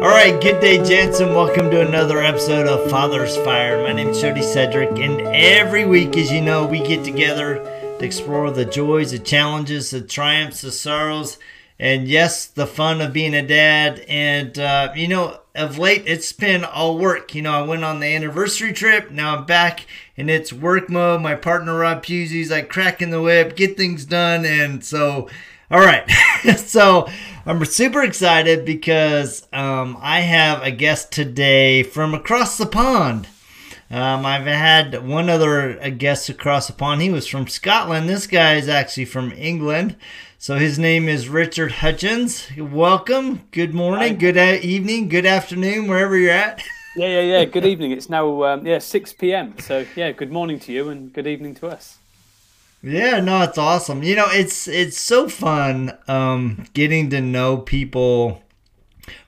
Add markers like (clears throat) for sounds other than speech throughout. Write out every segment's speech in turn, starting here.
All right, good day, gents, and welcome to another episode of Father's Fire. My name is Jody Cedric, and every week, as you know, we get together to explore the joys, the challenges, the triumphs, the sorrows, and yes, the fun of being a dad. And, uh, you know, of late, it's been all work. You know, I went on the anniversary trip, now I'm back, and it's work mode. My partner, Rob Pusey's like cracking the whip, get things done, and so all right. (laughs) so I'm super excited because um, I have a guest today from across the pond. Um, I've had one other guest across the pond. He was from Scotland. This guy is actually from England. So his name is Richard Hutchins. Welcome. Good morning, Hi. good evening, good afternoon, wherever you're at. (laughs) yeah, yeah, yeah. Good evening. It's now um, yeah 6 p.m. So yeah, good morning to you and good evening to us. Yeah, no, it's awesome. You know, it's it's so fun um, getting to know people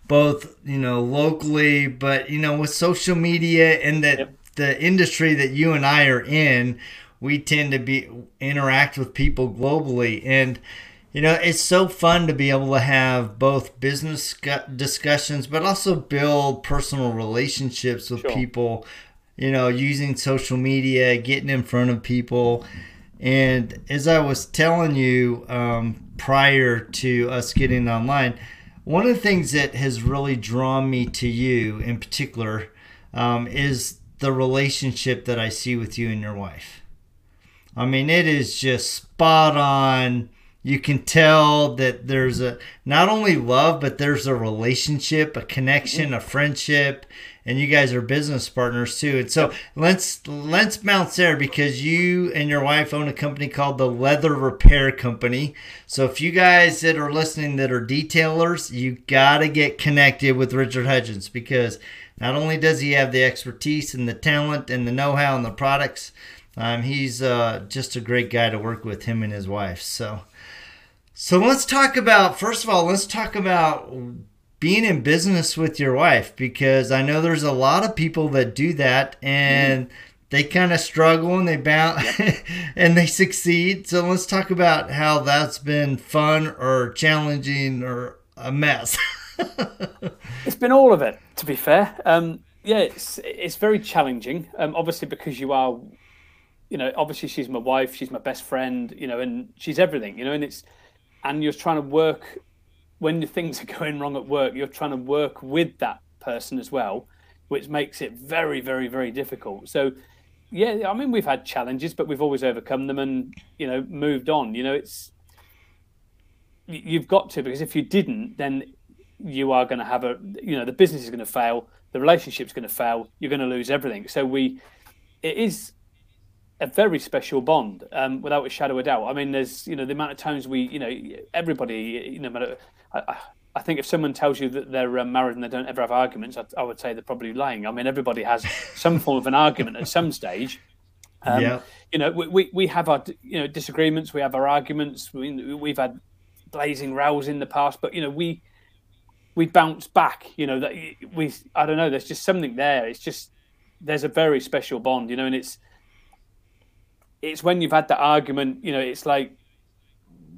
both, you know, locally, but you know, with social media and that yep. the industry that you and I are in, we tend to be interact with people globally and you know, it's so fun to be able to have both business discussions, but also build personal relationships with sure. people, you know, using social media, getting in front of people. And as I was telling you um, prior to us getting online, one of the things that has really drawn me to you in particular um, is the relationship that I see with you and your wife. I mean, it is just spot on. You can tell that there's a not only love, but there's a relationship, a connection, a friendship, and you guys are business partners too. And so let's let's bounce there because you and your wife own a company called the Leather Repair Company. So if you guys that are listening that are detailers, you got to get connected with Richard Hutchins because not only does he have the expertise and the talent and the know-how and the products, um, he's uh, just a great guy to work with him and his wife. So. So let's talk about first of all, let's talk about being in business with your wife because I know there's a lot of people that do that and mm-hmm. they kind of struggle and they bounce (laughs) and they succeed. So let's talk about how that's been fun or challenging or a mess. (laughs) it's been all of it, to be fair. Um, yeah, it's it's very challenging. Um, obviously, because you are, you know, obviously she's my wife, she's my best friend, you know, and she's everything, you know, and it's and you're trying to work when things are (laughs) going wrong at work, you're trying to work with that person as well, which makes it very, very, very difficult. So, yeah, I mean, we've had challenges, but we've always overcome them and you know moved on. You know, it's you've got to because if you didn't, then you are going to have a you know the business is going to fail, the relationship's going to fail, you're going to lose everything. So we, it is a very special bond, um, without a shadow of doubt. I mean, there's you know the amount of times we, you know, everybody, you know, I, I think if someone tells you that they're uh, married and they don't ever have arguments, I, I, would say they're probably lying. I mean, everybody has some form of an argument at some stage. Um, yeah. You know, we, we, we have our you know disagreements, we have our arguments. We, we've had blazing rows in the past, but you know we we bounce back. You know that we I don't know. There's just something there. It's just there's a very special bond. You know, and it's it's when you've had that argument, you know, it's like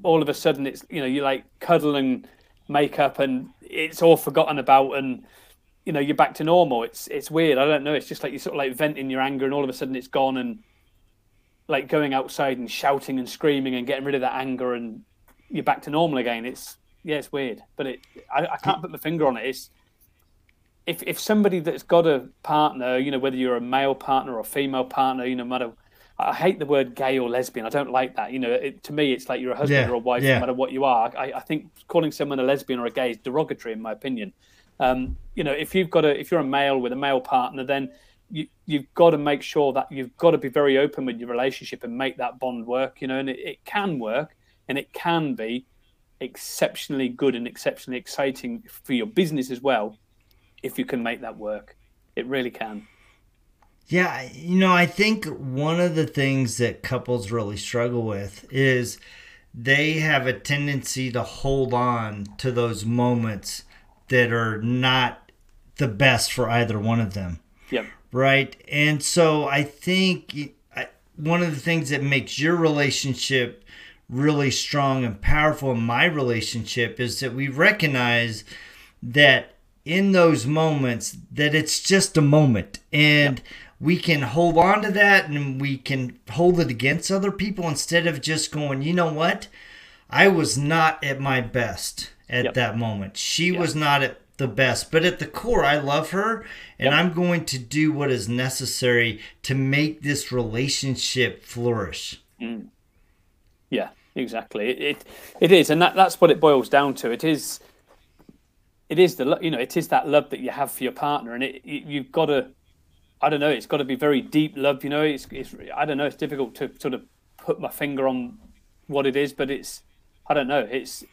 all of a sudden it's you know you like cuddle and make up and it's all forgotten about and you know you're back to normal. It's it's weird. I don't know. It's just like you sort of like venting your anger and all of a sudden it's gone and like going outside and shouting and screaming and getting rid of that anger and you're back to normal again. It's yeah, it's weird, but it I, I can't put my finger on it. It's if if somebody that's got a partner, you know, whether you're a male partner or female partner, you know, no matter I hate the word gay or lesbian. I don't like that. You know, it, to me, it's like you're a husband yeah, or a wife, yeah. no matter what you are. I, I, think calling someone a lesbian or a gay is derogatory, in my opinion. Um, you know, if you've got a, if you're a male with a male partner, then you, you've got to make sure that you've got to be very open with your relationship and make that bond work. You know, and it, it can work, and it can be exceptionally good and exceptionally exciting for your business as well, if you can make that work. It really can. Yeah, you know, I think one of the things that couples really struggle with is they have a tendency to hold on to those moments that are not the best for either one of them. Yep. Right. And so I think one of the things that makes your relationship really strong and powerful in my relationship is that we recognize that in those moments that it's just a moment and yep. We can hold on to that and we can hold it against other people instead of just going, you know what? I was not at my best at yep. that moment. She yep. was not at the best, but at the core, I love her and I'm going to do what is necessary to make this relationship flourish. Mm. Yeah, exactly. It, it, it is, and that, that's what it boils down to. It is it is the you know it is that love that you have for your partner, and it, it you've got to I don't know it's got to be very deep love. You know, it's it's I don't know it's difficult to sort of put my finger on what it is, but it's I don't know it's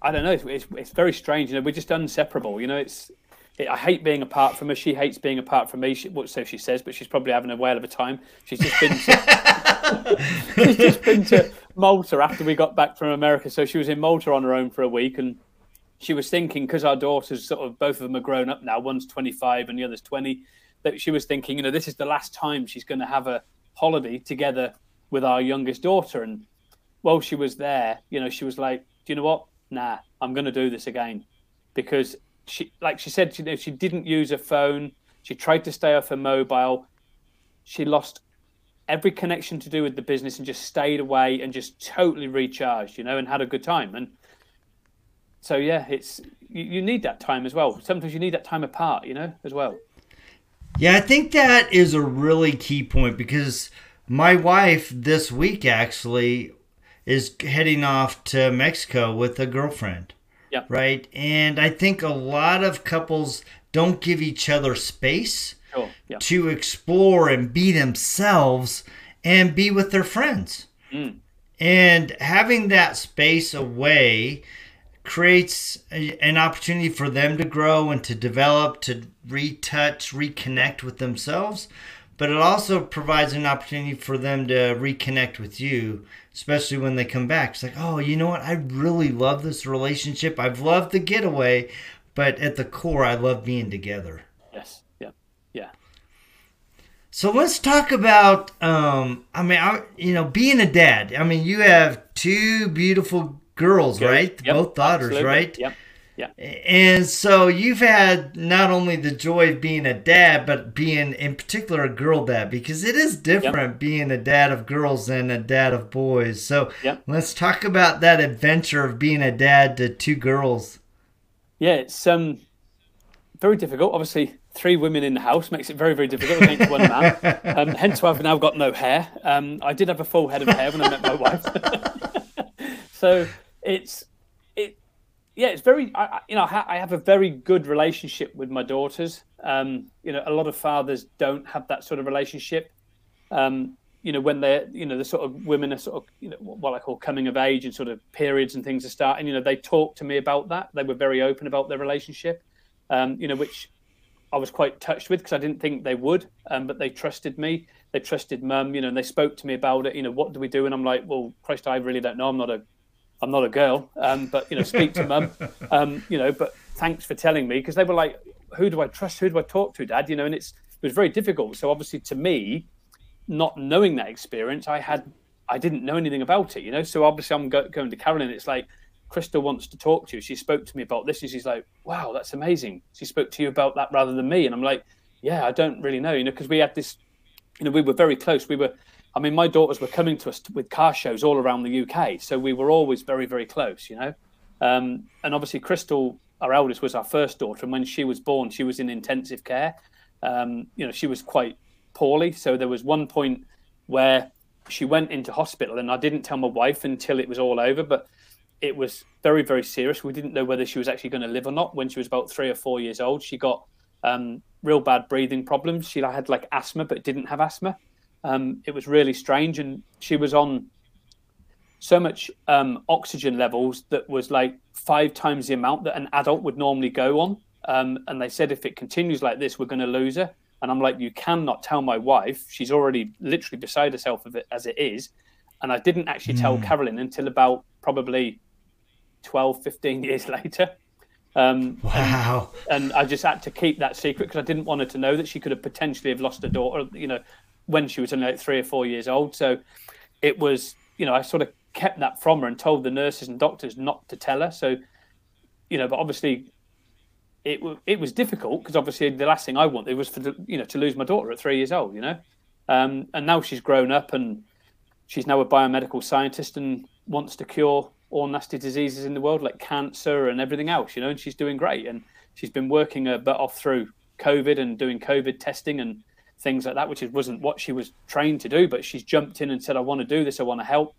I don't know it's it's very strange. You know, we're just inseparable. You know, it's it, I hate being apart from her. She hates being apart from me. She, so she says, but she's probably having a whale of a time. She's just been to, (laughs) she's just been to Malta after we got back from America. So she was in Malta on her own for a week, and she was thinking because our daughters sort of both of them are grown up now. One's 25 and the other's 20. That she was thinking, you know, this is the last time she's going to have a holiday together with our youngest daughter. And while she was there, you know, she was like, do you know what? Nah, I'm going to do this again because she, like she said, you know, she didn't use her phone. She tried to stay off her mobile. She lost every connection to do with the business and just stayed away and just totally recharged, you know, and had a good time. And so yeah, it's you, you need that time as well. Sometimes you need that time apart, you know, as well. Yeah, I think that is a really key point because my wife this week actually is heading off to Mexico with a girlfriend. Yeah. Right? And I think a lot of couples don't give each other space sure. to explore and be themselves and be with their friends. Mm. And having that space away creates a, an opportunity for them to grow and to develop, to retouch, reconnect with themselves. But it also provides an opportunity for them to reconnect with you, especially when they come back. It's like, oh, you know what? I really love this relationship. I've loved the getaway, but at the core, I love being together. Yes. Yeah. Yeah. So let's talk about, um, I mean, I, you know, being a dad. I mean, you have two beautiful girls, right? Yep, Both daughters, absolutely. right? Yep. Yeah. And so you've had not only the joy of being a dad, but being in particular a girl dad, because it is different yep. being a dad of girls than a dad of boys. So yep. let's talk about that adventure of being a dad to two girls. Yeah, it's um very difficult. Obviously, three women in the house makes it very, very difficult against (laughs) one man. Um, hence why I've now got no hair. Um, I did have a full head of hair when I met my wife. (laughs) so it's it yeah it's very I, you know I have a very good relationship with my daughters. Um, you know a lot of fathers don't have that sort of relationship. Um, you know when they're you know the sort of women are sort of you know what I call coming of age and sort of periods and things are starting you know they talked to me about that. They were very open about their relationship um, you know which I was quite touched with because I didn't think they would um, but they trusted me. They trusted mum you know and they spoke to me about it you know what do we do? And I'm like well Christ I really don't know. I'm not a I'm not a girl, um, but you know, speak to mum, (laughs) um, you know. But thanks for telling me because they were like, who do I trust? Who do I talk to, Dad? You know, and it's it was very difficult. So obviously, to me, not knowing that experience, I had I didn't know anything about it. You know, so obviously, I'm go- going to Carolyn. It's like Crystal wants to talk to you. She spoke to me about this, and she's like, "Wow, that's amazing." She spoke to you about that rather than me, and I'm like, "Yeah, I don't really know." You know, because we had this, you know, we were very close. We were I mean, my daughters were coming to us with car shows all around the UK, so we were always very, very close, you know. Um, and obviously, Crystal, our eldest, was our first daughter, and when she was born, she was in intensive care. Um, you know, she was quite poorly, so there was one point where she went into hospital, and I didn't tell my wife until it was all over, but it was very, very serious. We didn't know whether she was actually going to live or not. When she was about three or four years old, she got um, real bad breathing problems. She had like asthma, but didn't have asthma. Um, it was really strange, and she was on so much um, oxygen levels that was like five times the amount that an adult would normally go on. Um, and they said if it continues like this, we're going to lose her. And I'm like, you cannot tell my wife. She's already literally beside herself of it as it is. And I didn't actually mm. tell hmm. Carolyn until about probably 12, 15 (laughs) years later. Um, wow. And, and, I just had to keep that secret because I didn't want her to know that she could have potentially have lost her daughter, you know, when she was only like three or four years old. So it was, you know, I sort of kept that from her and told the nurses and doctors not to tell her. So, you know, but obviously it it was difficult because obviously the last thing I wanted was for you know to lose my daughter at three years old, you know, um, and now she's grown up and she's now a biomedical scientist and wants to cure all nasty diseases in the world like cancer and everything else, you know, and she's doing great and she's been working her butt off through COVID and doing COVID testing and things like that, which wasn't what she was trained to do, but she's jumped in and said, "I want to do this. I want to help."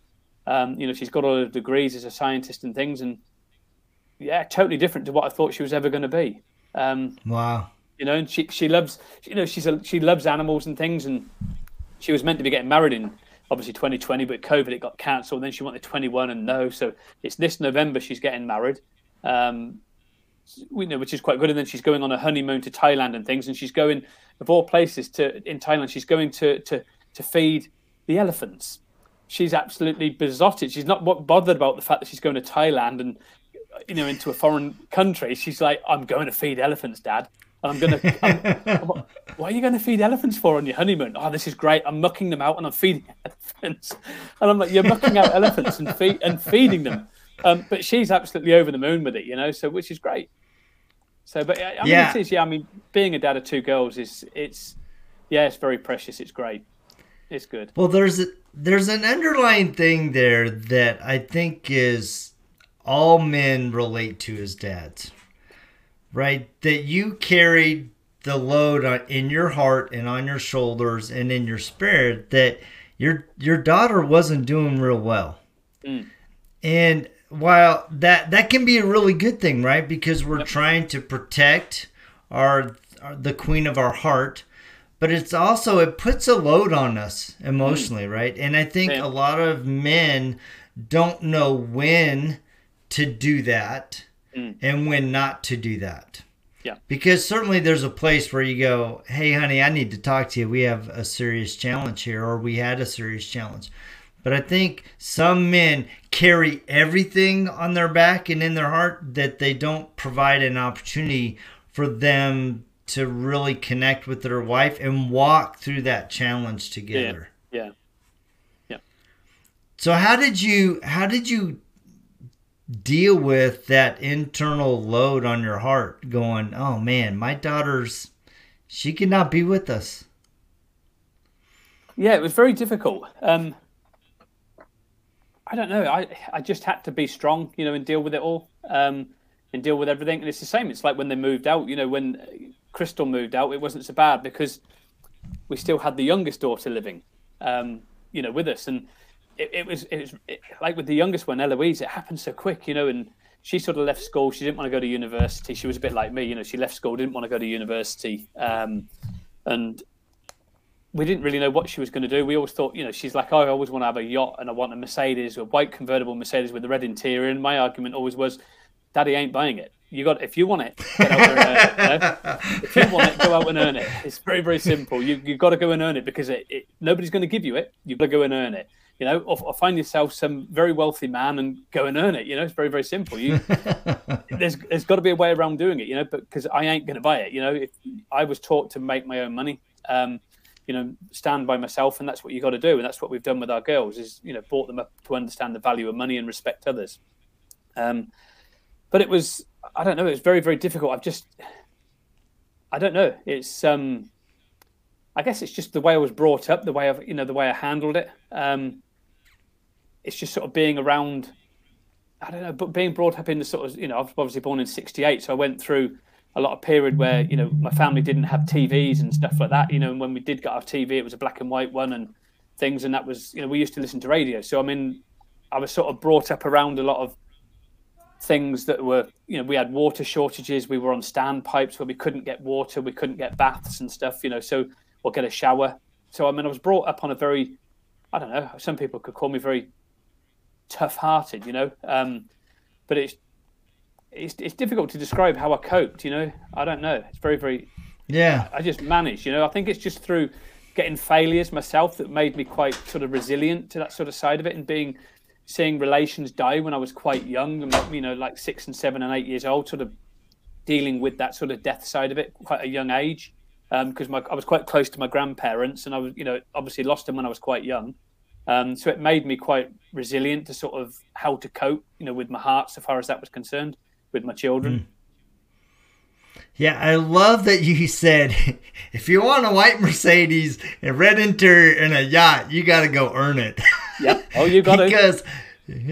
Um, you know, she's got all her degrees as a scientist and things, and yeah, totally different to what I thought she was ever going to be. Um, wow. You know, and she she loves you know she's a, she loves animals and things, and she was meant to be getting married in obviously 2020, but COVID it got cancelled. Then she wanted 21 and no, so it's this November she's getting married. Um, you know, which is quite good. And then she's going on a honeymoon to Thailand and things, and she's going of all places to in Thailand. She's going to to to feed the elephants. She's absolutely besotted. She's not bothered about the fact that she's going to Thailand and you know into a foreign country. She's like, I'm going to feed elephants, Dad. And I'm going to. why are you going to feed elephants for on your honeymoon? Oh, this is great. I'm mucking them out and I'm feeding (laughs) elephants. And I'm like, you're mucking out elephants and feed and feeding them. Um, but she's absolutely over the moon with it, you know. So which is great. So, but I mean, yeah. it is. Yeah, I mean, being a dad of two girls is it's yeah, it's very precious. It's great. It's good. Well, there's a, there's an underlying thing there that I think is all men relate to as dads, right? That you carried the load on, in your heart and on your shoulders and in your spirit that your your daughter wasn't doing real well. Mm. And while that that can be a really good thing, right? Because we're yep. trying to protect our, our, the queen of our heart, but it's also it puts a load on us emotionally, mm. right? And I think yeah. a lot of men don't know when to do that mm. and when not to do that. Yeah. Because certainly there's a place where you go, "Hey honey, I need to talk to you. We have a serious challenge here or we had a serious challenge." But I think some men carry everything on their back and in their heart that they don't provide an opportunity for them to really connect with their wife and walk through that challenge together. Yeah. Yeah. yeah. So how did you how did you deal with that internal load on your heart going, "Oh man, my daughter's she cannot be with us." Yeah, it was very difficult. Um I don't know. I I just had to be strong, you know, and deal with it all, um, and deal with everything. And it's the same. It's like when they moved out. You know, when Crystal moved out, it wasn't so bad because we still had the youngest daughter living, um, you know, with us. And it, it was it was it, like with the youngest one, Eloise. It happened so quick, you know, and she sort of left school. She didn't want to go to university. She was a bit like me, you know. She left school, didn't want to go to university, um, and we didn't really know what she was going to do. We always thought, you know, she's like, oh, I always want to have a yacht and I want a Mercedes, a white convertible Mercedes with a red interior. And my argument always was, Daddy ain't buying it. You got if you want it, get out and earn it. You (laughs) know? If you want it, go out and earn it. It's very very simple. You you've got to go and earn it because it, it nobody's going to give you it. You've got to go and earn it. You know, or, or, find yourself some very wealthy man and go and earn it. You know, it's very very simple. You (laughs) there's there's got to be a way around doing it. You know, because I ain't going to buy it. You know, if I was taught to make my own money. Um, you know stand by myself and that's what you got to do and that's what we've done with our girls is you know brought them up to understand the value of money and respect others. Um but it was i don't know it was very very difficult. I've just i don't know. It's um i guess it's just the way i was brought up the way i've you know the way i handled it. Um it's just sort of being around i don't know but being brought up in the sort of you know i was obviously born in 68 so i went through a lot of period where you know my family didn't have TVs and stuff like that. You know, and when we did get our TV, it was a black and white one and things, and that was you know we used to listen to radio. So I mean, I was sort of brought up around a lot of things that were you know we had water shortages. We were on standpipes where we couldn't get water, we couldn't get baths and stuff. You know, so or get a shower. So I mean, I was brought up on a very I don't know. Some people could call me very tough-hearted, you know. Um, but it's it's, it's difficult to describe how I coped. You know, I don't know. It's very very. Yeah. I just managed. You know, I think it's just through getting failures myself that made me quite sort of resilient to that sort of side of it and being seeing relations die when I was quite young and you know like six and seven and eight years old sort of dealing with that sort of death side of it quite a young age because um, I was quite close to my grandparents and I was you know obviously lost them when I was quite young um, so it made me quite resilient to sort of how to cope you know with my heart so far as that was concerned with my children. Mm. Yeah, I love that you said (laughs) if you want a white Mercedes, a red interior, and a yacht, you got to go earn it. Yep. Oh, you got it. (laughs) because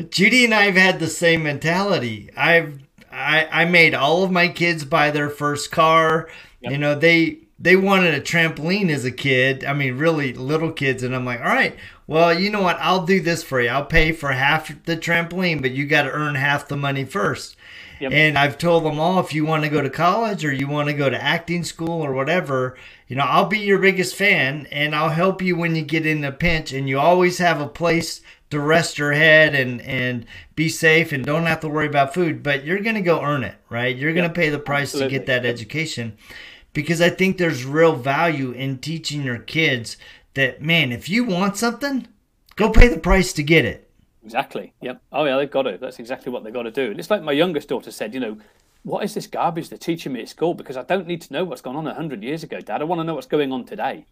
Judy and I have had the same mentality. I've I I made all of my kids buy their first car. Yep. You know, they they wanted a trampoline as a kid. I mean, really little kids, and I'm like, all right, well, you know what? I'll do this for you. I'll pay for half the trampoline, but you got to earn half the money first. Yep. And I've told them all if you want to go to college or you want to go to acting school or whatever, you know, I'll be your biggest fan and I'll help you when you get in a pinch. And you always have a place to rest your head and and be safe and don't have to worry about food. But you're going to go earn it, right? You're going to pay the price Absolutely. to get that education because I think there's real value in teaching your kids that man, if you want something, go pay the price to get it. Exactly. Yep. Oh yeah, they've got to. That's exactly what they've got to do. And it's like my youngest daughter said, you know, what is this garbage they're teaching me at school? Because I don't need to know what's gone on hundred years ago, Dad. I want to know what's going on today.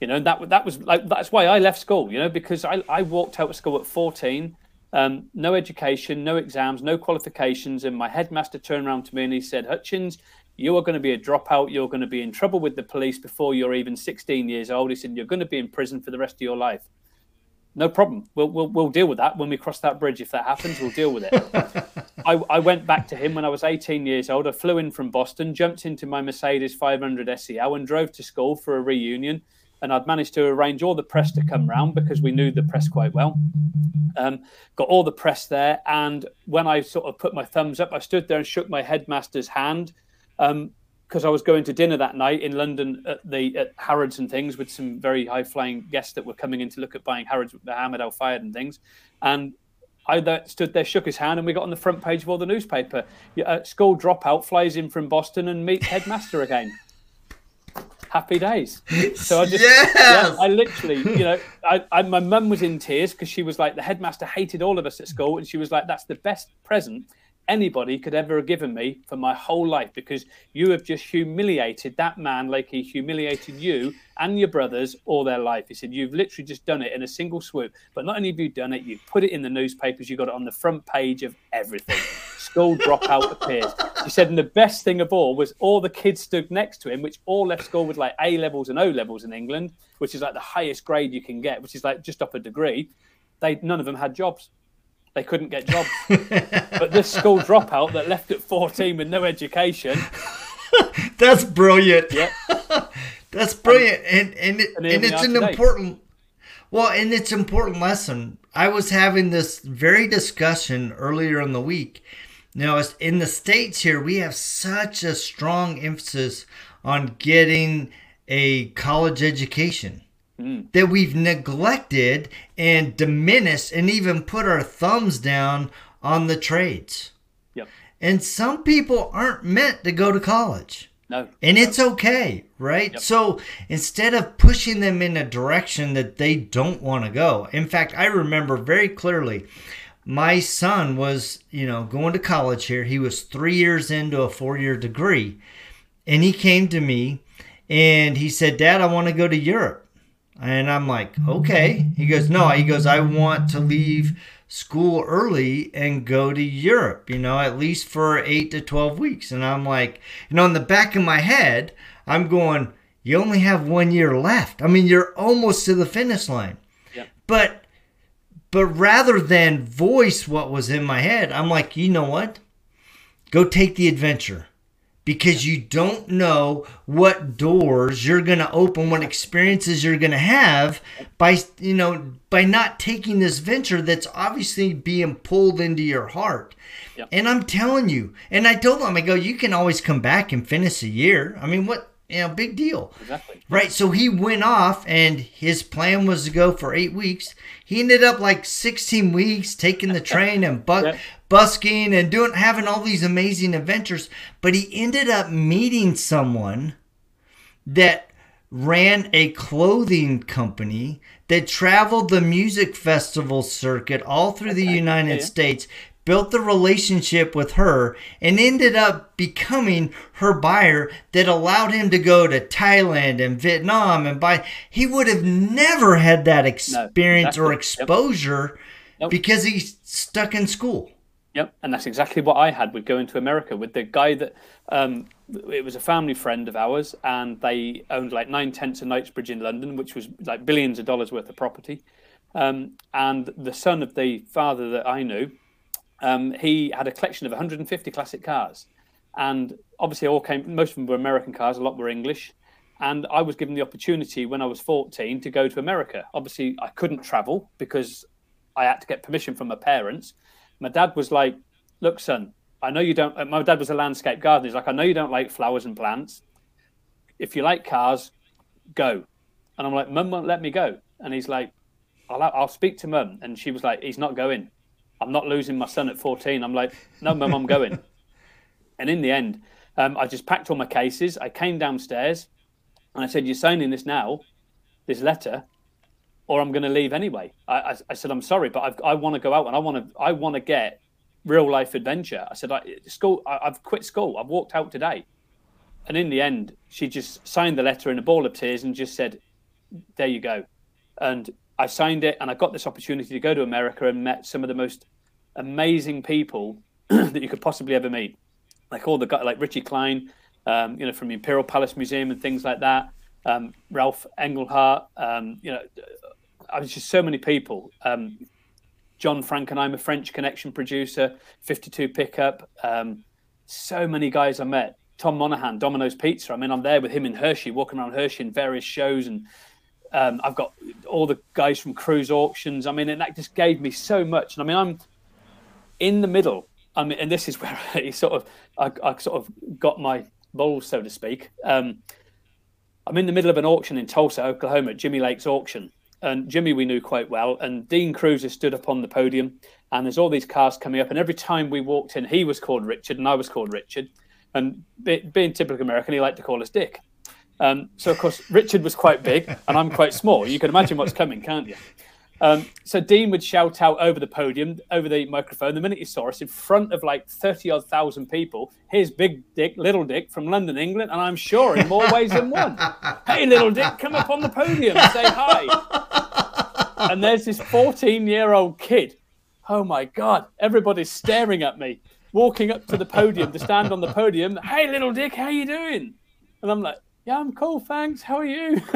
You know, that that was like that's why I left school. You know, because I I walked out of school at fourteen, um, no education, no exams, no qualifications, and my headmaster turned around to me and he said, Hutchins, you are going to be a dropout. You're going to be in trouble with the police before you're even 16 years old. He said, You're going to be in prison for the rest of your life no problem. We'll, we'll, we'll deal with that when we cross that bridge. If that happens, we'll deal with it. (laughs) I, I went back to him when I was 18 years old. I flew in from Boston, jumped into my Mercedes 500 SEL, and drove to school for a reunion. And I'd managed to arrange all the press to come round because we knew the press quite well. Um, got all the press there. And when I sort of put my thumbs up, I stood there and shook my headmaster's hand. Um, because I was going to dinner that night in London at the at Harrods and things with some very high flying guests that were coming in to look at buying Harrods with Mohammed Al Fayed and things. And I stood there, shook his hand, and we got on the front page of all the newspaper. Uh, school dropout flies in from Boston and meets headmaster again. Happy days. So I just, yes! yeah, I literally, you know, I, I my mum was in tears because she was like, the headmaster hated all of us at school, and she was like, that's the best present anybody could ever have given me for my whole life because you have just humiliated that man like he humiliated you and your brothers all their life. He said, You've literally just done it in a single swoop. But not only have you done it, you've put it in the newspapers, you got it on the front page of everything. School dropout (laughs) appears. He said, And the best thing of all was all the kids stood next to him, which all left school with like A levels and O levels in England, which is like the highest grade you can get, which is like just up a degree. They none of them had jobs they couldn't get jobs. (laughs) but this school dropout that left at 14 with no education. (laughs) That's brilliant. Yeah. (laughs) That's brilliant. And and, it, and, and it's an today. important well, and it's important lesson. I was having this very discussion earlier in the week. Now, in the states here, we have such a strong emphasis on getting a college education mm. that we've neglected and diminished and even put our thumbs down on the trades. Yep. And some people aren't meant to go to college. No. And no. it's okay, right? Yep. So instead of pushing them in a direction that they don't want to go, in fact, I remember very clearly my son was, you know, going to college here. He was three years into a four year degree. And he came to me and he said, Dad, I want to go to Europe. And I'm like, okay. He goes, no. He goes, I want to leave school early and go to Europe, you know, at least for eight to 12 weeks. And I'm like, you know, in the back of my head, I'm going, you only have one year left. I mean, you're almost to the finish line. Yep. But, but rather than voice what was in my head, I'm like, you know what? Go take the adventure because you don't know what doors you're going to open, what experiences you're going to have by, you know, by not taking this venture that's obviously being pulled into your heart. Yep. And I'm telling you, and I told them, I go, you can always come back and finish a year. I mean, what, you know, big deal. Exactly. Right. So he went off and his plan was to go for eight weeks. He ended up like 16 weeks taking the train and bu- (laughs) yep. busking and doing, having all these amazing adventures. But he ended up meeting someone that ran a clothing company that traveled the music festival circuit all through the United. States, built the relationship with her, and ended up becoming her buyer that allowed him to go to Thailand and Vietnam and buy. He would have never had that experience no, exactly. or exposure yep. Nope. because he's stuck in school. Yep, and that's exactly what I had with going to America with the guy that um, it was a family friend of ours, and they owned like nine tenths of Knightsbridge in London, which was like billions of dollars worth of property. Um, and the son of the father that I knew, um, he had a collection of 150 classic cars, and obviously all came. Most of them were American cars, a lot were English. And I was given the opportunity when I was 14 to go to America. Obviously, I couldn't travel because I had to get permission from my parents. My dad was like, "Look, son, I know you don't." Uh, my dad was a landscape gardener. He's like, "I know you don't like flowers and plants. If you like cars, go." And I'm like, "Mum won't let me go." And he's like, "I'll, I'll speak to mum." And she was like, "He's not going. I'm not losing my son at 14." I'm like, "No, mum, I'm going." (laughs) and in the end, um, I just packed all my cases. I came downstairs, and I said, "You're signing this now, this letter, or I'm going to leave anyway." I, I, I said, "I'm sorry, but I've, i want to go out and I want to I want to get real life adventure." I said, I, "School, I, I've quit school. I've walked out today." And in the end, she just signed the letter in a ball of tears and just said, "There you go." And I signed it, and I got this opportunity to go to America and met some of the most amazing people (clears throat) that you could possibly ever meet. Like all the guys, like Richie Clyne, um, you know, from the Imperial Palace Museum and things like that. Um, Ralph Engelstad, um, you know, I was just so many people. Um, John Frankenheim, a French Connection producer, 52 pickup. Um, so many guys I met. Tom Monaghan, Domino's Pizza. I mean, I'm there with him in Hershey, walking around Hershey in various shows, and um, I've got all the guys from Kruse Auctions. I mean, and that just gave me so much. And I mean, I'm in the middle. I mean, and this is (laughs) where I sort of, I, I sort of got my balls, so to speak. Um, I'm in the middle of an auction in Tulsa, Oklahoma, Jimmy Lake's auction. And Jimmy, we knew quite well. And Dean Kruse stood up on the podium, and there's all these cars coming up. And every time we walked in, he was called Richard, and I was called Richard. And being typical American, he liked to call us Dick. Um, so, of course, Richard was quite big, and I'm quite small. You can imagine what's coming, can't you? Um, so Dean would shout out over the podium, over the microphone, the minute he saw us in front of like 30 odd thousand people, here's Big Dick, Little Dick from London, England, and I'm sure in more ways than one. hey, Little Dick, come up on the podium, say hi. And there's this 14 year old kid. Oh my God, everybody's staring at me, walking up to the podium to stand on the podium. Hey, Little Dick, how you doing? And I'm like, yeah, I'm cool, thanks. How are you? (laughs)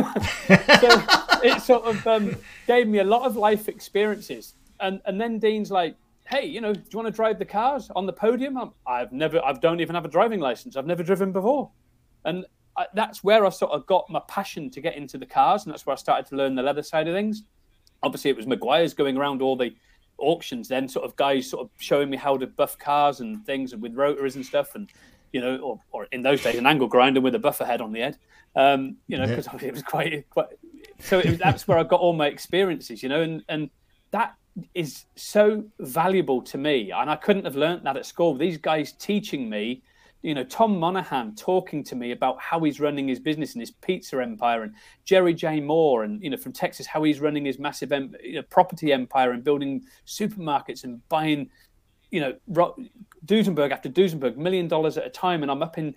so it sort of um, gave me a lot of life experiences. And and then Dean's like, hey, you know, do you want to drive the cars on the podium? i have never, I don't even have a driving license. I've never driven before. And I, that's where I sort of got my passion to get into the cars. And that's where I started to learn the leather side of things. Obviously, it was Meguiar's going around all the auctions then, sort of guys sort of showing me how to buff cars and things with rotaries and stuff. And you know, or, or in those days, an angle grinder with a buffer head on the head. Um, you know, because yeah. it was quite, quite. So it was, that's where I got all my experiences, you know, and and that is so valuable to me, and I couldn't have learned that at school. These guys teaching me, you know, Tom Monaghan talking to me about how he's running his business and his pizza empire, and Jerry J. Moore, and you know, from Texas, how he's running his massive em- you know, property empire and building supermarkets and buying you know, Duesenberg after Duesenberg, million dollars at a time, and I'm up in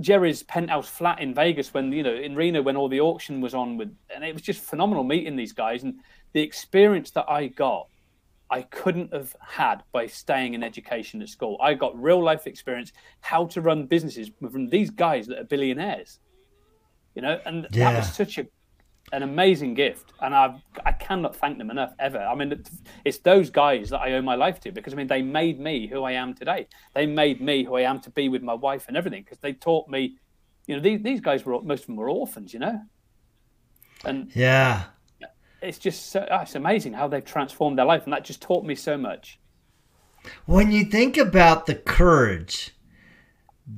Jerry's penthouse flat in Vegas when you know in Reno when all the auction was on with, and it was just phenomenal meeting these guys and the experience that I got. I couldn't have had by staying in education at school. I got real life experience, how to run businesses from these guys that are billionaires. You know, and yeah. that was such a an amazing gift, and I I cannot thank them enough ever. I mean, it's those guys that I owe my life to because I mean they made me who I am today. They made me who I am to be with my wife and everything because they taught me. You know, these these guys were most of them were orphans. You know, and yeah, it's just so, oh, it's amazing how they've transformed their life, and that just taught me so much. When you think about the courage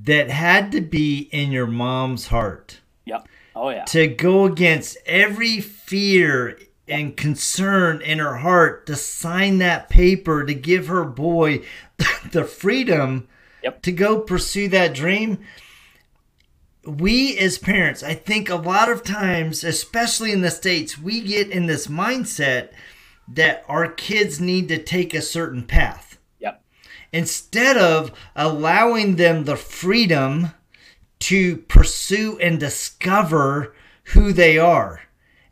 that had to be in your mom's heart. Yep Oh yeah. To go against every fear and concern in her heart to sign that paper to give her boy (laughs) the freedom yep. to go pursue that dream. We as parents, I think a lot of times, especially in the States, we get in this mindset that our kids need to take a certain path. Yep. Instead of allowing them the freedom to pursue and discover who they are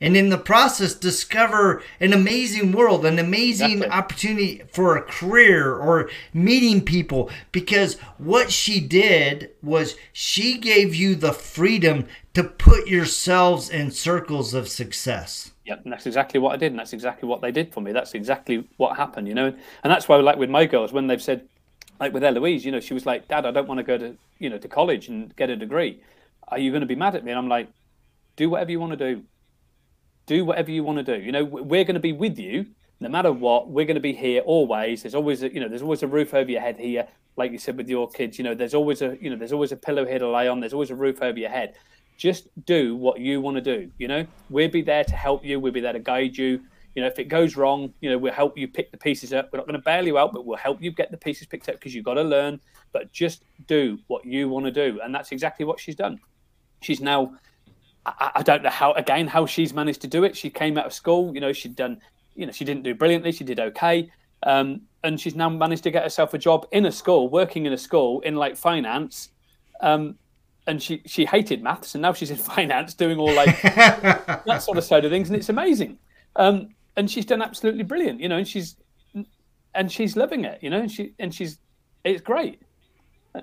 and in the process discover an amazing world an amazing opportunity for a career or meeting people because what she did was she gave you the freedom to put yourselves in circles of success Yep, and that's exactly what I did, and that's exactly what they did for me. That's exactly what happened, you know. And that's why, like with my girls, when they've said, like with Eloise, you know, she was like, "Dad, I don't want to go to, you know, to college and get a degree. Are you going to be mad at me?" And I'm like, "Do whatever you want to do. Do whatever you want to do. You know, we're going to be with you no matter what. We're going to be here always. There's always, a, you know, there's always a roof over your head here, like you said with your kids. You know, there's always a, you know, there's always a pillow here to lie on. There's always a roof over your head." just do what you want to do. You know, we'll be there to help you. We'll be there to guide you. You know, if it goes wrong, you know, we'll help you pick the pieces up. We're not going to bail you out, but we'll help you get the pieces picked up because you've got to learn. But just do what you want to do, and that's exactly what she's done. She's now. I, I don't know how again how she's managed to do it. She came out of school. You know, she'd done. You know, she didn't do brilliantly. She did okay. Um, and she's now managed to get herself a job in a school, working in a school in like finance. Um, and she she hated maths and now she's in (laughs) finance doing all like (laughs) that sort of side of things and it's amazing um, and she's done absolutely brilliant you know and she's and she's loving it you know and she and she's it's great. (laughs)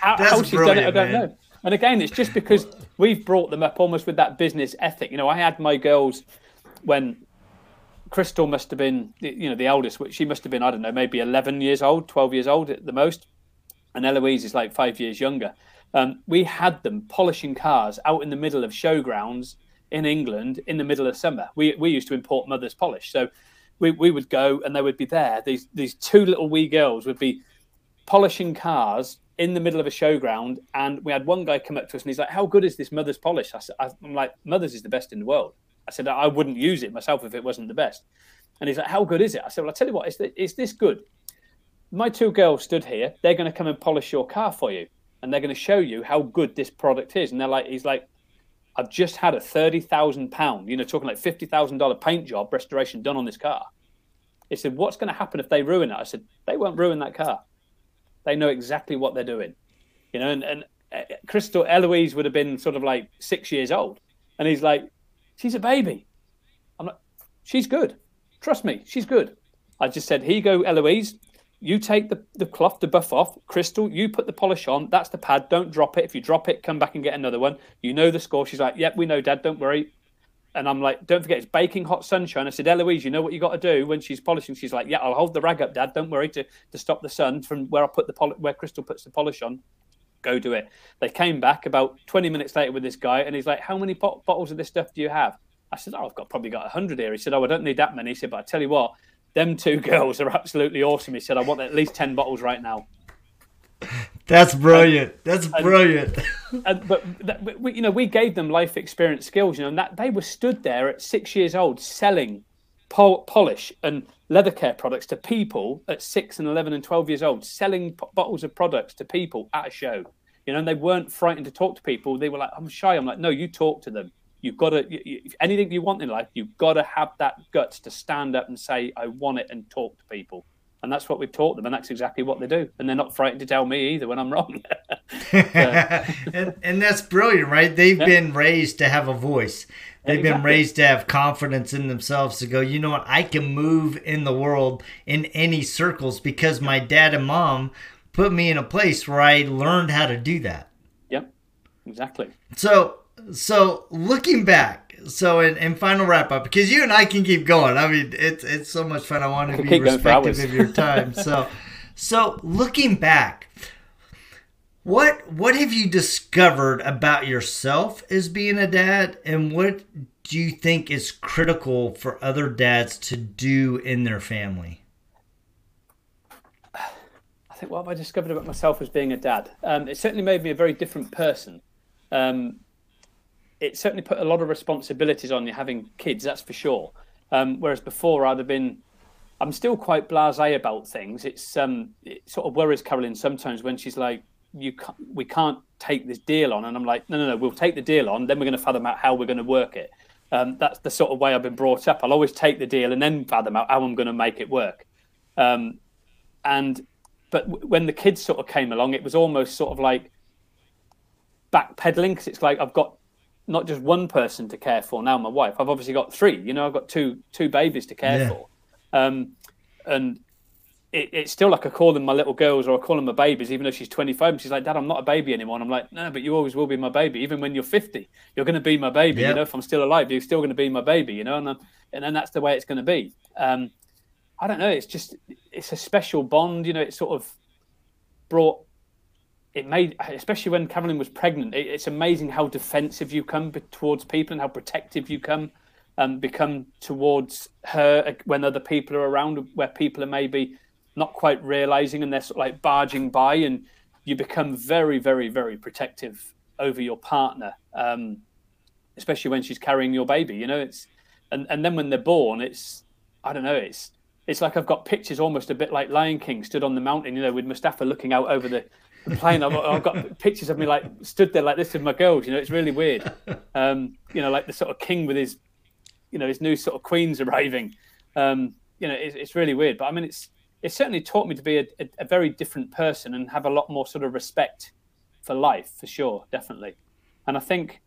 How, how she's done it i don't man. know. And again it's just because we've brought them up almost with that business ethic. You know i had my girls when crystal must have been you know the eldest which she must have been i don't know maybe 11 years old 12 years old at the most. And eloise is like five years younger. Um, we had them polishing cars out in the middle of showgrounds in England in the middle of summer. We, we used to import Mothers polish. So we, we would go and they would be there. These, these two little wee girls would be polishing cars in the middle of a showground. And we had one guy come up to us and he's like, How good is this Mothers polish? I said, I'm like, Mother's is the best in the world. I said, I wouldn't use it myself if it wasn't the best. And he's like, How good is it? I said, Well, I'll tell you what, is, is this good? My two girls stood here. They're going to come and polish your car for you and they're going to show you how good this product is. And they're like, he's like, I've just had a thirty thousand pound, you know, talking like fifty thousand dollar paint job restoration done on this car. He said, "What's going to happen if they ruin it?" I said, "They won't ruin that car. They know exactly what they're doing." You know, and, and uh, Crystal Eloise would have been sort of like six years old, and he's like, "She's a baby." I'm like, "She's good. Trust me, she's good." I just said, "Here you go, Eloise you take the, the cloth to buff off. Crystal, you put the polish on. That's the pad. Don't drop it. If you drop it, come back and get another one. You know the score. She's like, Yep, we know, Dad. Don't worry. And I'm like, Don't forget, it's baking hot sunshine. I said, Eloise, you know what you got to do when she's polishing. She's like, Yeah, I'll hold the rag up, Dad. Don't worry to, to stop the sun from where I put the poli- where Crystal puts the polish on. Go do it. They came back about 20 minutes later with this guy, and he's like, How many pot- bottles of this stuff do you have? I said, Oh, I've got probably got 100 here. He said, Oh, I don't need that many. He said, But I tell you what, them two girls are absolutely awesome. He said, I want at least 10 bottles right now. That's brilliant. That's brilliant. And, but that, we, you know, we gave them life experience skills, you know, and that they were stood there at six years old selling pol- polish and leather care products to people at six and 11 and 12 years old, selling bottles of products to people at a show, you know, and they weren't frightened to talk to people. They were like, I'm shy. I'm like, no, you talk to them. You've got to, you, you, anything you want in life, you've got to have that guts to stand up and say, I want it and talk to people. And that's what we've taught them. And that's exactly what they do. And they're not frightened to tell me either when I'm wrong. (laughs) (laughs) and, and that's brilliant, right? They've Yeah. been raised to have a voice. They've been raised to have confidence in themselves to go, you know what, I can move in the world in any circles because my dad and mom put me in a place where I learned how to do that. yep, exactly. So so looking back, so in, in final wrap up, because you and I can keep going. I mean, it's it's so much fun. I want to be keep going for respectful of your time. So (laughs) so looking back, what what have you discovered about yourself as being a dad, and what do you think is critical for other dads to do in their family? I think what have I discovered about myself as being a dad? Um, it certainly made me a very different person. Um, it certainly put a lot of responsibilities on you having kids, that's for sure. Um, whereas before I'd have been, I'm still quite blasé about things. It's um, it sort of worries Carolyn sometimes when she's like, "You can't, we can't take this deal on," and I'm like, "No, no, no, we'll take the deal on. Then we're going to fathom out how we're going to work it." Um, that's the sort of way I've been brought up. I'll always take the deal and then fathom out how I'm going to make it work. Um, and but w- when the kids sort of came along, it was almost sort of like backpedaling because it's like I've got not just one person to care for now, my wife. I've obviously got three. You know, I've got two two babies to care yeah. for, um, and it, it's still like I call them my little girls or I call them my babies, even though she's 25. And she's like, Dad, I'm not a baby anymore. And I'm like, No, but you always will be my baby. Even when you're 50, you're going to be my baby. Yep. You know, if I'm still alive, you're still going to be my baby. You know, and I'm, and then that's the way it's going to be. Um, I don't know. It's just it's a special bond. You know, it's sort of brought it made, especially when Carolyn was pregnant. It, it's amazing how defensive you come towards people and how protective you come um, become towards her uh, when other people are around, where people are maybe not quite realizing and they're sort of like barging by, and you become very, very, very protective over your partner, um, especially when she's carrying your baby. You know, it's and and then when they're born, it's I don't know, it's it's like I've got pictures almost a bit like Lion King stood on the mountain, you know, with Mustafa looking out over the, plain. I've, I've, got pictures of me like stood there like this with my girls. You know, it's really weird. (laughs) Um, you know, like the sort of king with his, you know, his new sort of queens arriving. Um, you know, it's, it's really weird. But I mean, it's it certainly taught me to be a, a, a, very different person and have a lot more sort of respect for life, for sure, definitely. And I think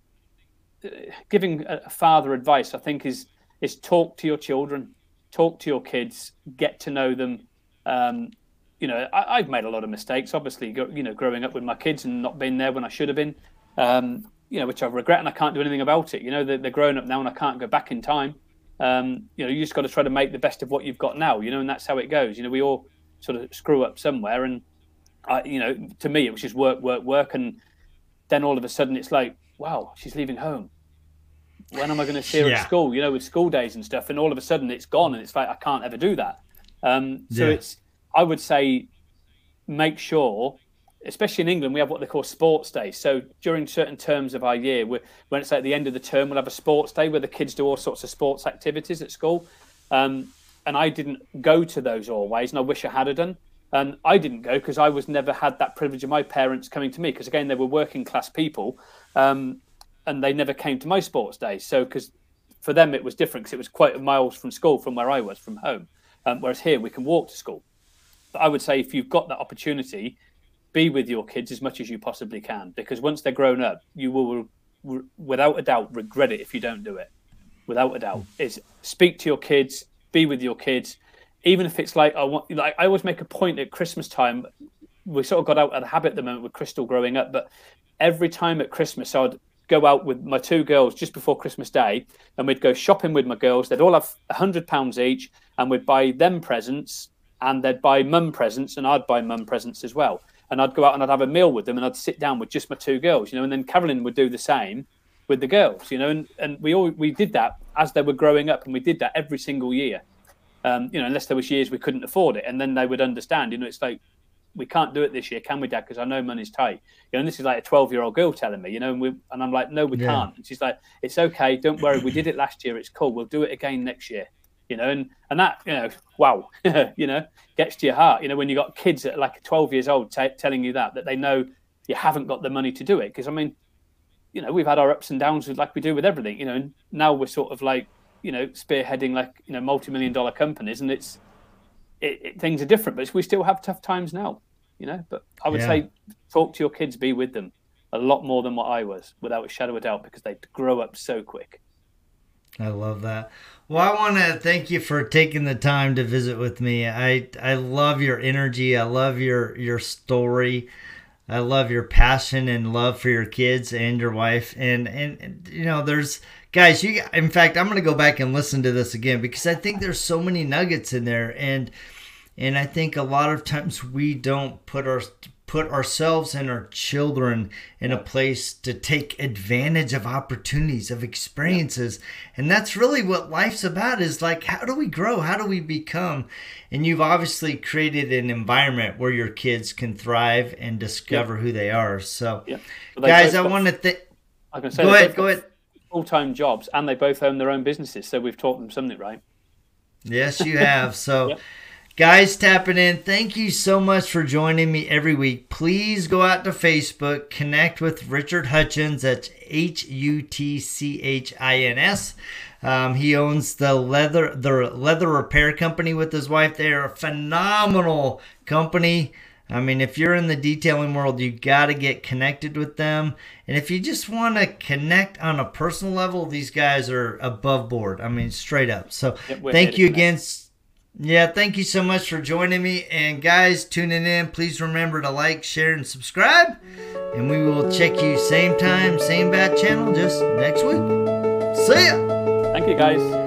uh, giving a father advice, I think, is is talk to your children, talk to your kids, get to know them. Um, you know, I, have made a lot of mistakes, obviously, you know, growing up with my kids and not being there when I should have been, um, you know, which I regret and I can't do anything about it. You know, they're, they're grown up now and I can't go back in time. Um, you know, you just got to try to make the best of what you've got now, you know, and that's how it goes. You know, we all sort of screw up somewhere. And, I, you know, to me, it was just work, work, work. And then all of a sudden it's like, wow, she's leaving home when am I going to see her yeah. at school? You know, with school days and stuff, and all of a sudden it's gone, and it's like I can't ever do that. Um, so yeah. it's, I would say, make sure, especially in England, we have what they call sports days. So during certain terms of our year, when it's at the end of the term, we'll have a sports day where the kids do all sorts of sports activities at school. Um, and I didn't go to those always, and I wish I had done. And I didn't go because I was never had that privilege of my parents coming to me because again they were working class people. Um, and they never came to my sports days. So because for them it was different because it was quite miles from school from where I was from home. Um, whereas here we can walk to school. I would say if you've got that opportunity, be with your kids as much as you possibly can because once they're grown up, you will, without a doubt, regret it if you don't do it. Without a doubt, is speak to your kids, be with your kids, even if it's like I want. Like I always make a point at Christmas time. We sort of got out of the habit at the moment with Crystal growing up, but every time at Christmas, I'd go out with my two girls just before Christmas Day, and we'd go shopping with my girls. They'd all have a hundred pounds each, and we'd buy them presents, and they'd buy mum presents, and I'd buy mum presents as well. And I'd go out and I'd have a meal with them, and I'd sit down with just my two girls, you know. And then Carolyn would do the same with the girls, you know. And and we all we did that as they were growing up, and we did that every single year. Um, you know, unless there was years we couldn't afford it, and then they would understand. You know, it's like we can't do it this year, can we, Dad? Because I know money's tight. You know, and this is like a 12 year old girl telling me, you know, and, we, and I'm like, no, we yeah. can't. And she's like, it's okay. Don't worry. We did it last year. It's cool. We'll do it again next year. You know, and, and that, you know, wow, (laughs) you know, gets to your heart. You know, when you got kids at like 12 years old t- telling you that, that they know you haven't got the money to do it. Because, I mean, you know, we've had our ups and downs with, like we do with everything, you know, and now we're sort of like, you know, spearheading like, you know, multi million dollar companies. And it's, it, it, things are different, but we still have tough times now, you know. But I would yeah. say talk to your kids, be with them a lot more than what I was, without a shadow of doubt, because they grow up so quick. I love that. Well, I want to thank you for taking the time to visit with me. I I love your energy. I love your your story. I love your passion and love for your kids and your wife. And and, you know, there's guys. You in fact, I'm going to go back and listen to this again because I think there's so many nuggets in there and and I think a lot of times we don't put our put ourselves and our children in a place to take advantage of opportunities of experiences. And that's really what life's about is like how do we grow? How do we become? And you've obviously created an environment where your kids can thrive and discover who they are. So yeah. guys i want to think go ahead go ahead. full-time jobs and they both own their own businesses so we've taught them something right? Yes you have. So (laughs) Guys tapping in, thank you so much for joining me every week. Please go out to Facebook, connect with Richard Hutchins. That's H U T C H I N S. Um, he owns the leather the leather repair company with his wife. They are a phenomenal company. I mean, if you're in the detailing world, you got to get connected with them. And if you just want to connect on a personal level, these guys are above board. I mean, straight up. So thank you again. Yeah, thank you so much for joining me. And guys, tuning in, please remember to like, share, and subscribe. And we will check you same time, same bad channel just next week. See ya. Thank you, guys.